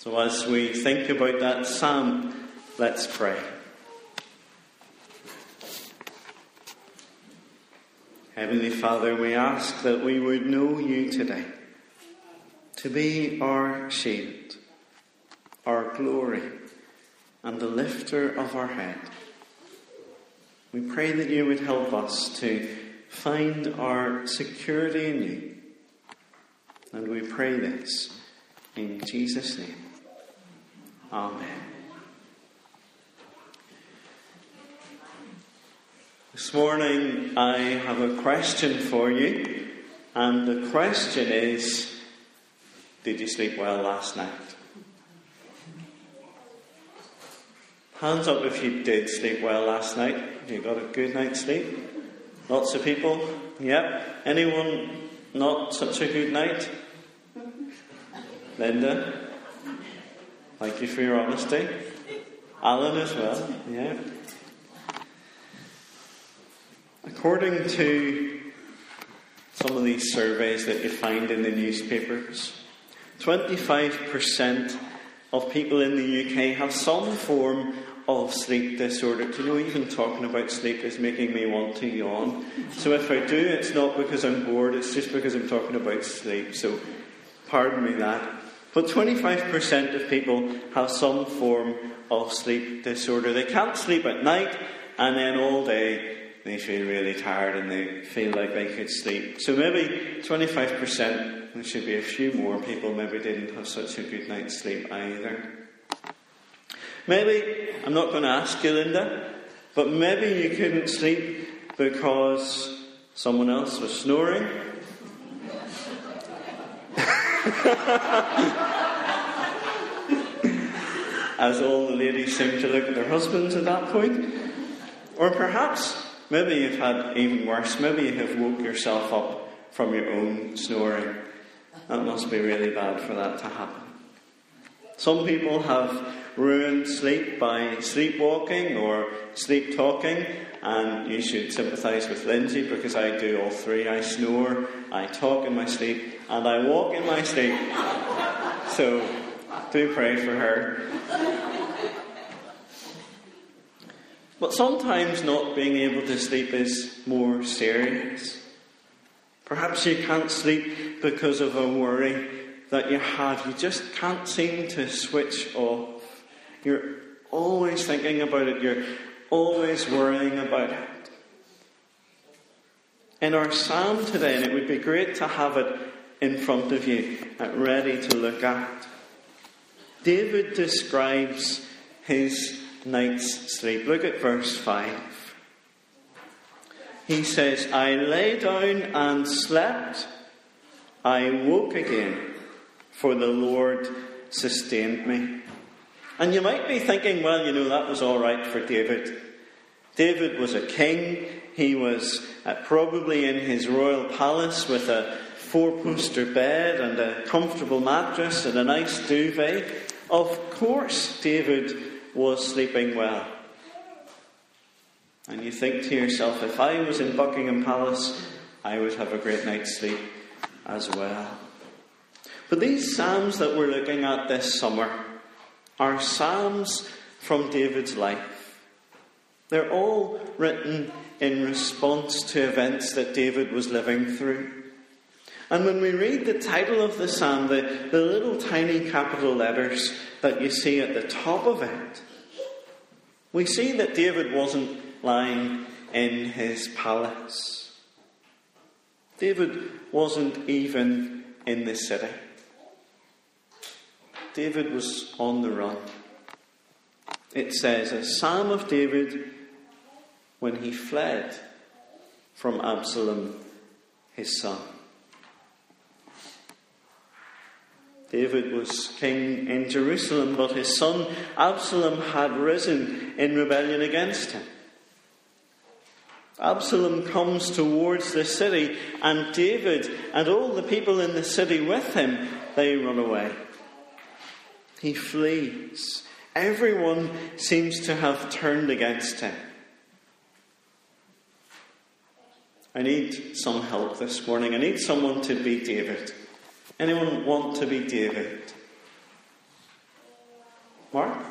So, as we think about that psalm, let's pray. Heavenly Father, we ask that we would know you today to be our shield, our glory, and the lifter of our head. We pray that you would help us to find our security in you. And we pray this in Jesus' name. Amen. This morning I have a question for you, and the question is Did you sleep well last night? Hands up if you did sleep well last night. You got a good night's sleep? Lots of people? Yep. Anyone not such a good night? Linda? Thank you for your honesty. Alan as well, yeah. According to some of these surveys that you find in the newspapers, 25% of people in the UK have some form of sleep disorder. Do you know, even talking about sleep is making me want to yawn. So if I do, it's not because I'm bored, it's just because I'm talking about sleep. So pardon me that. But 25% of people have some form of sleep disorder. They can't sleep at night, and then all day they feel really tired and they feel like they could sleep. So maybe 25%, there should be a few more people, maybe didn't have such a good night's sleep either. Maybe, I'm not going to ask you, Linda, but maybe you couldn't sleep because someone else was snoring As all the ladies seem to look at their husbands at that point. Or perhaps, maybe you've had even worse, maybe you have woke yourself up from your own snoring. That must be really bad for that to happen. Some people have ruined sleep by sleepwalking or sleep talking, and you should sympathise with Lindsay because I do all three. I snore, I talk in my sleep, and I walk in my sleep. So do pray for her. But sometimes not being able to sleep is more serious. Perhaps you can't sleep because of a worry that you have. You just can't seem to switch off. You're always thinking about it. You're always worrying about it. In our psalm today, and it would be great to have it in front of you, uh, ready to look at, David describes his night's sleep. Look at verse 5. He says, I lay down and slept. I woke again, for the Lord sustained me. And you might be thinking, well, you know, that was all right for David. David was a king. He was uh, probably in his royal palace with a four poster bed and a comfortable mattress and a nice duvet. Of course, David was sleeping well. And you think to yourself, if I was in Buckingham Palace, I would have a great night's sleep as well. But these Psalms that we're looking at this summer are Psalms from David's life. They're all written in response to events that David was living through. And when we read the title of the psalm, the, the little tiny capital letters that you see at the top of it, we see that David wasn't lying in his palace. David wasn't even in the city. David was on the run. It says, a psalm of David when he fled from Absalom, his son. David was king in Jerusalem, but his son Absalom had risen in rebellion against him. Absalom comes towards the city, and David and all the people in the city with him, they run away. He flees. Everyone seems to have turned against him. I need some help this morning. I need someone to be David. Anyone want to be David? Mark?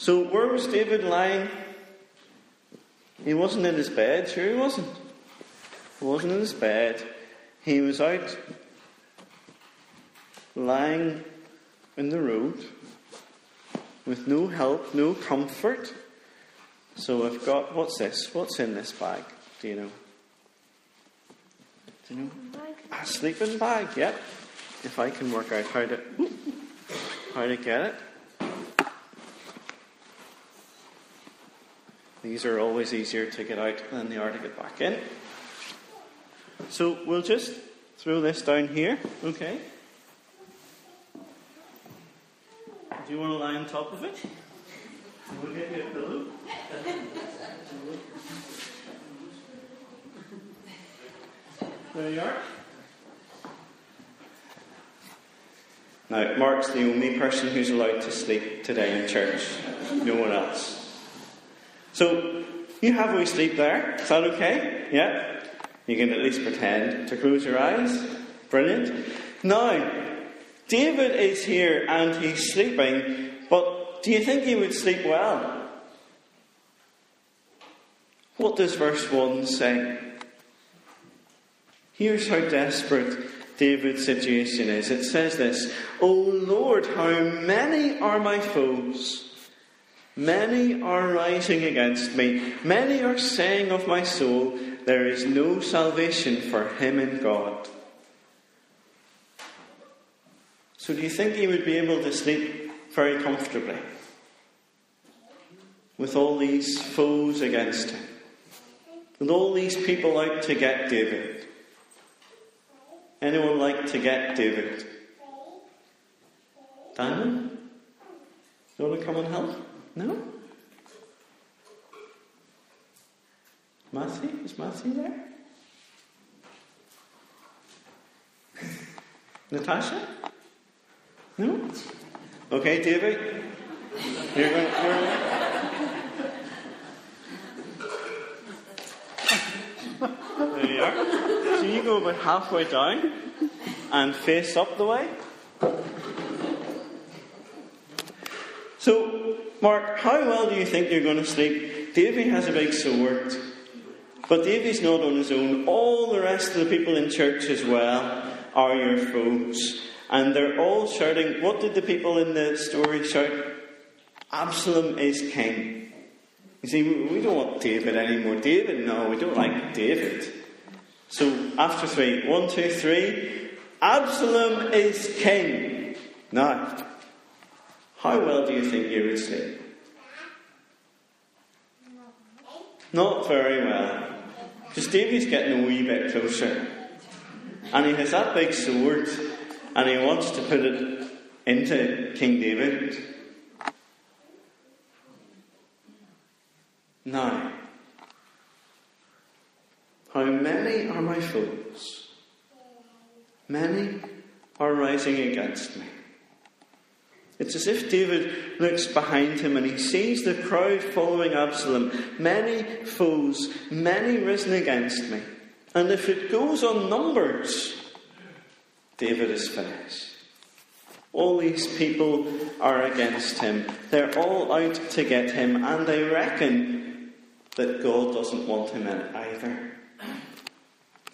So, where was David lying? He wasn't in his bed, sure he wasn't. He wasn't in his bed. He was out lying in the road with no help, no comfort. So I've got, what's this? What's in this bag? Do you know? Do you know? A sleeping bag, yep. If I can work out how to, how to get it. These are always easier to get out than they are to get back in. So we'll just throw this down here, okay? Do you want to lie on top of it? We'll get you a pillow. There you are. Now, Mark's the only person who's allowed to sleep today in church. No one else. So, you have a sleep there. Is that okay? Yeah? You can at least pretend to close your eyes. Brilliant. Now, David is here and he's sleeping, but do you think he would sleep well? What does verse 1 say? Here's how desperate David's situation is. It says this O Lord, how many are my foes? Many are rising against me. Many are saying of my soul, There is no salvation for him in God. So, do you think he would be able to sleep very comfortably with all these foes against him? With all these people out to get David? Anyone like to get David? Daniel? You want to come and help? No? Matthew? Is Matthew there? Natasha? No? Okay, David? You're going to. There you are. So you go about halfway down and face up the way. So Mark, how well do you think you're going to sleep? Davy has a big sword, but Davy's not on his own. All the rest of the people in church as well are your foes. And they're all shouting, what did the people in the story shout? Absalom is king. You see, we don't want David anymore. David, no, we don't like David. So after three, one, two, three, Absalom is king. Now, how well do you think you would sleep? Not very well. Because Davy's getting a wee bit closer. And he has that big sword, and he wants to put it into King David. Now, how many are my foes? Many are rising against me. It's as if David looks behind him and he sees the crowd following Absalom, many foes, many risen against me. And if it goes on numbers, David is finished. All these people are against him. They're all out to get him, and they reckon that God doesn't want him in either.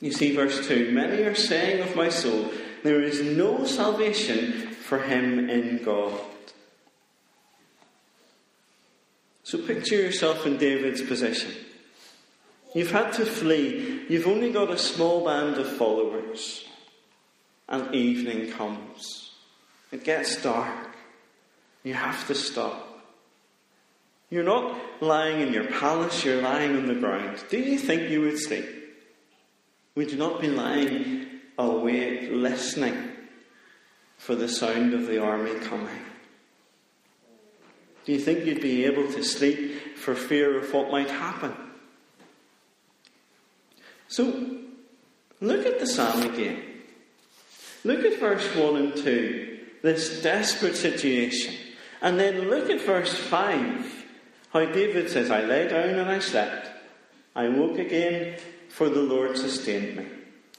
You see, verse 2 Many are saying of my soul, there is no salvation for him in God. So picture yourself in David's position. You've had to flee. You've only got a small band of followers. And evening comes. It gets dark. You have to stop. You're not lying in your palace, you're lying on the ground. Do you think you would sleep? Would you not be lying awake, listening for the sound of the army coming? Do you think you'd be able to sleep for fear of what might happen? So, look at the psalm again. Look at verse 1 and 2. This desperate situation. And then look at verse 5. How David says, I lay down and I slept. I woke again, for the Lord sustained me.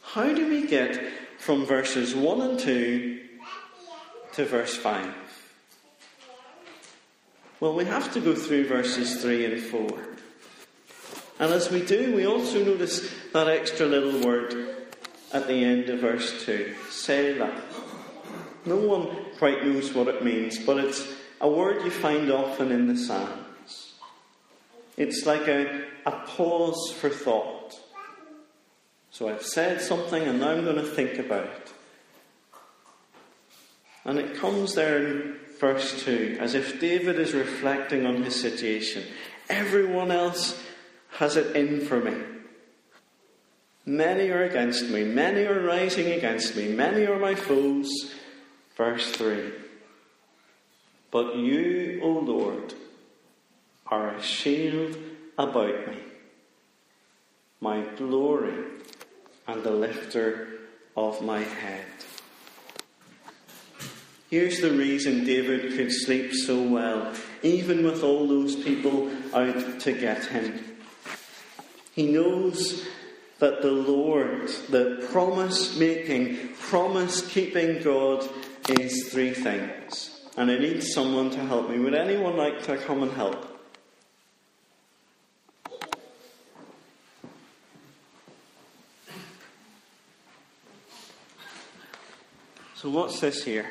How do we get from verses 1 and 2 to verse 5? Well, we have to go through verses 3 and 4. And as we do, we also notice that extra little word at the end of verse 2 Selah. No one quite knows what it means, but it's a word you find often in the Psalms. It's like a, a pause for thought. So I've said something and now I'm going to think about it. And it comes there in verse 2 as if David is reflecting on his situation. Everyone else has it in for me. Many are against me, many are rising against me, many are my foes. Verse 3 But you, O Lord, are a shield about me, my glory and the lifter of my head. Here's the reason David could sleep so well, even with all those people out to get him. He knows that the Lord, the promise making, promise keeping God, is three things. And I need someone to help me. Would anyone like to come and help? So, what's this here?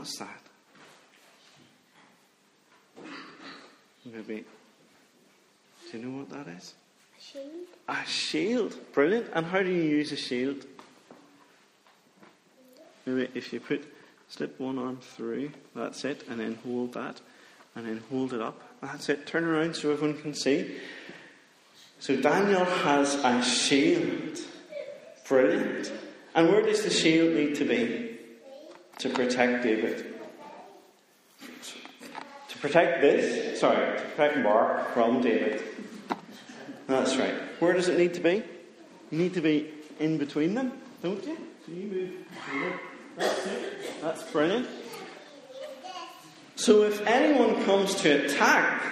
What's that? Maybe. Do you know what that is? A Shield. A shield. Brilliant. And how do you use a shield? Maybe if you put, slip one arm through, that's it, and then hold that, and then hold it up. That's it. Turn around so everyone can see. So Daniel has a shield. Brilliant. And where does the shield need to be? To protect David. To protect this, sorry, to protect Mark from David. That's right. Where does it need to be? You need to be in between them, don't you? So you move. That's it. That's brilliant. So if anyone comes to attack,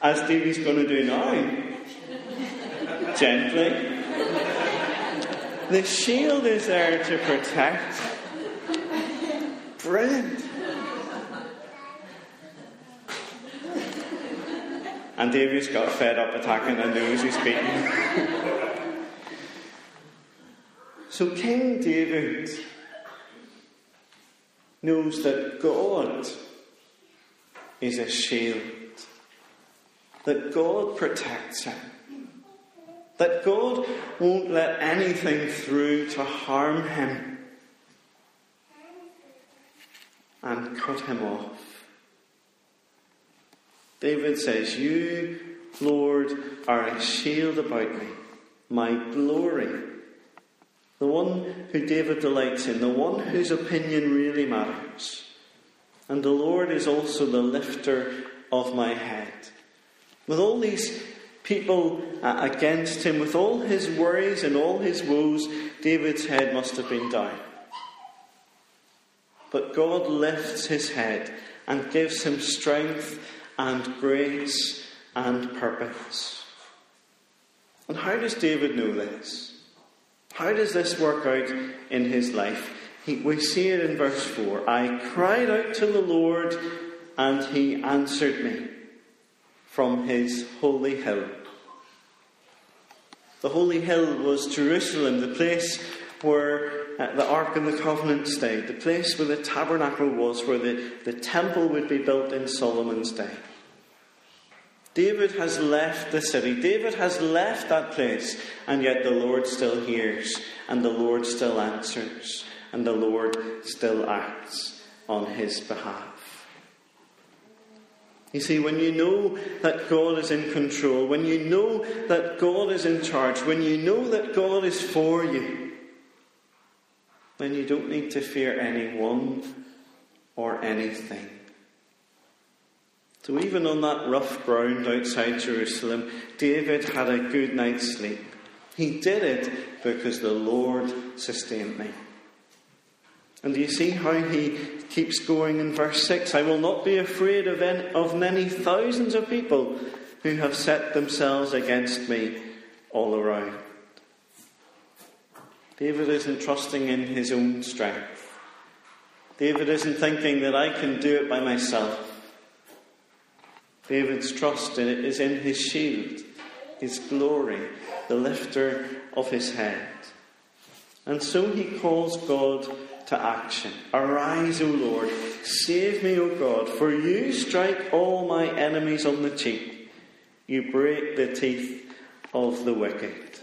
as Davey's going to do now, gently, the shield is there to protect. Brilliant. And Davey's got fed up attacking and knows he's beaten. so King David knows that God is a shield, that God protects him, that God won't let anything through to harm him and cut him off. David says, You, Lord, are a shield about me, my glory. The one who David delights in, the one whose opinion really matters. And the Lord is also the lifter of my head. With all these people uh, against him, with all his worries and all his woes, David's head must have been down. But God lifts his head and gives him strength and grace and purpose. And how does David know this? How does this work out in his life? He, we see it in verse 4. I cried out to the Lord, and he answered me from his holy hill. The holy hill was Jerusalem, the place where uh, the Ark and the Covenant stayed, the place where the tabernacle was, where the, the temple would be built in Solomon's day. David has left the city. David has left that place, and yet the Lord still hears, and the Lord still answers, and the Lord still acts on his behalf. You see, when you know that God is in control, when you know that God is in charge, when you know that God is for you, then you don't need to fear anyone or anything. So, even on that rough ground outside Jerusalem, David had a good night's sleep. He did it because the Lord sustained me. And do you see how he keeps going in verse 6? I will not be afraid of, any, of many thousands of people who have set themselves against me all around. David isn't trusting in his own strength. David isn't thinking that I can do it by myself. David's trust in it is in his shield, his glory, the lifter of his head. And so he calls God to action. Arise, O Lord, save me, O God, for you strike all my enemies on the cheek. You break the teeth of the wicked.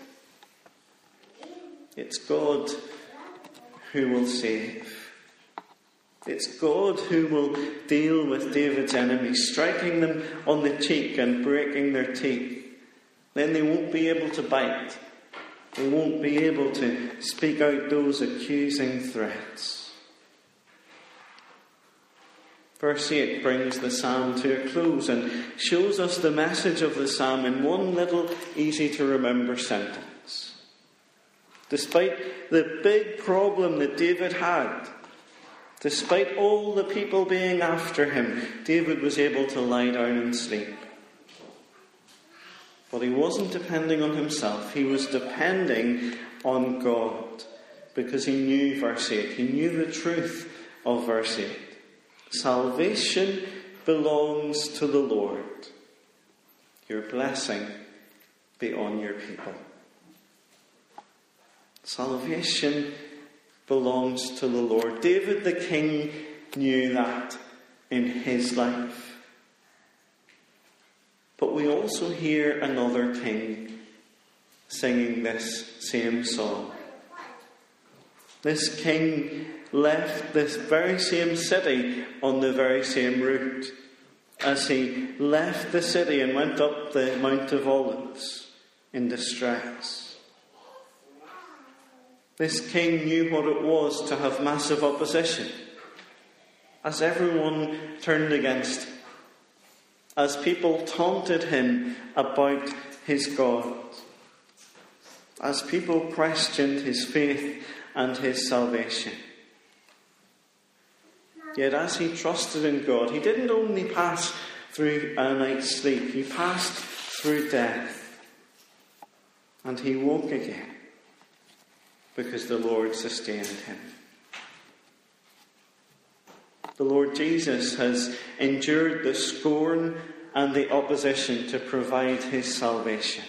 It's God who will save. It's God who will deal with David's enemies, striking them on the cheek and breaking their teeth. Then they won't be able to bite. They won't be able to speak out those accusing threats. Verse 8 brings the psalm to a close and shows us the message of the psalm in one little easy to remember sentence. Despite the big problem that David had, despite all the people being after him, David was able to lie down and sleep. But he wasn't depending on himself, he was depending on God because he knew verse 8. He knew the truth of verse 8. Salvation belongs to the Lord. Your blessing be on your people. Salvation belongs to the Lord. David the king knew that in his life. But we also hear another king singing this same song. This king left this very same city on the very same route as he left the city and went up the Mount of Olives in distress. This king knew what it was to have massive opposition as everyone turned against as people taunted him about his God, as people questioned his faith and his salvation. Yet, as he trusted in God, he didn't only pass through a night's sleep, he passed through death. And he woke again because the Lord sustained him. The Lord Jesus has endured the scorn and the opposition to provide his salvation.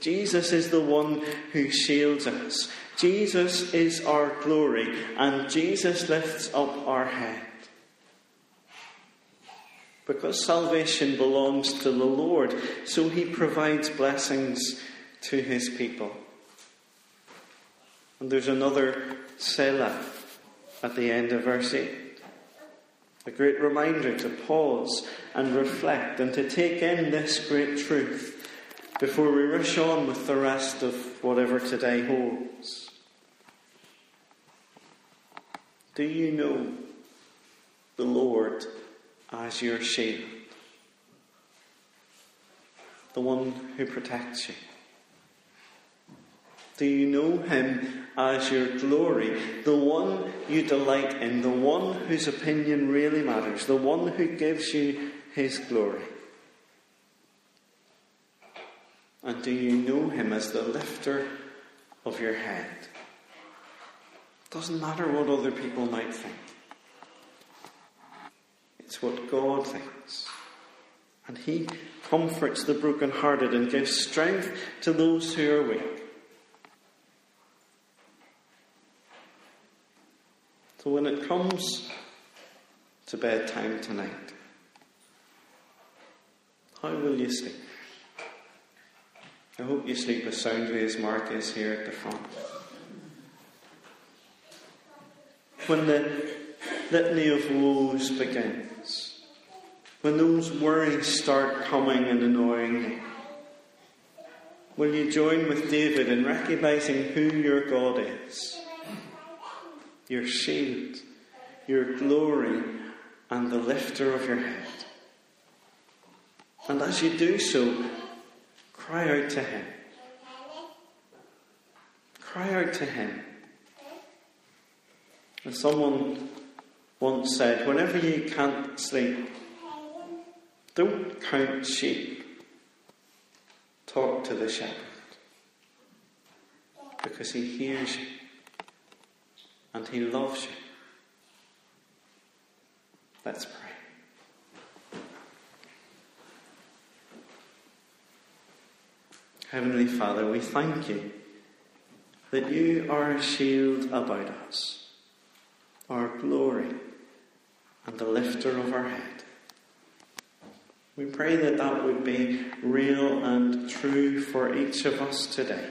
Jesus is the one who shields us. Jesus is our glory, and Jesus lifts up our head. Because salvation belongs to the Lord, so he provides blessings to his people. And there's another Selah at the end of verse 8. A great reminder to pause and reflect and to take in this great truth before we rush on with the rest of whatever today holds. Do you know the Lord as your shield? The one who protects you? Do you know him as your glory? The one you delight in, the one whose opinion really matters, the one who gives you his glory? And do you know him as the lifter of your head? Doesn't matter what other people might think. It's what God thinks. And He comforts the brokenhearted and gives strength to those who are weak. So when it comes to bedtime tonight, how will you sleep? I hope you sleep as soundly as Mark is here at the front. When the litany of woes begins, when those worries start coming and annoying you, will you join with David in recognizing who your God is? Your shield, your glory, and the lifter of your head. And as you do so, cry out to Him. Cry out to Him. As someone once said, whenever you can't sleep, don't count sheep. Talk to the shepherd. Because he hears you and he loves you. Let's pray. Heavenly Father, we thank you that you are a shield about us, our glory, and the lifter of our head. We pray that that would be real and true for each of us today.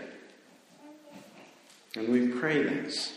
And we pray this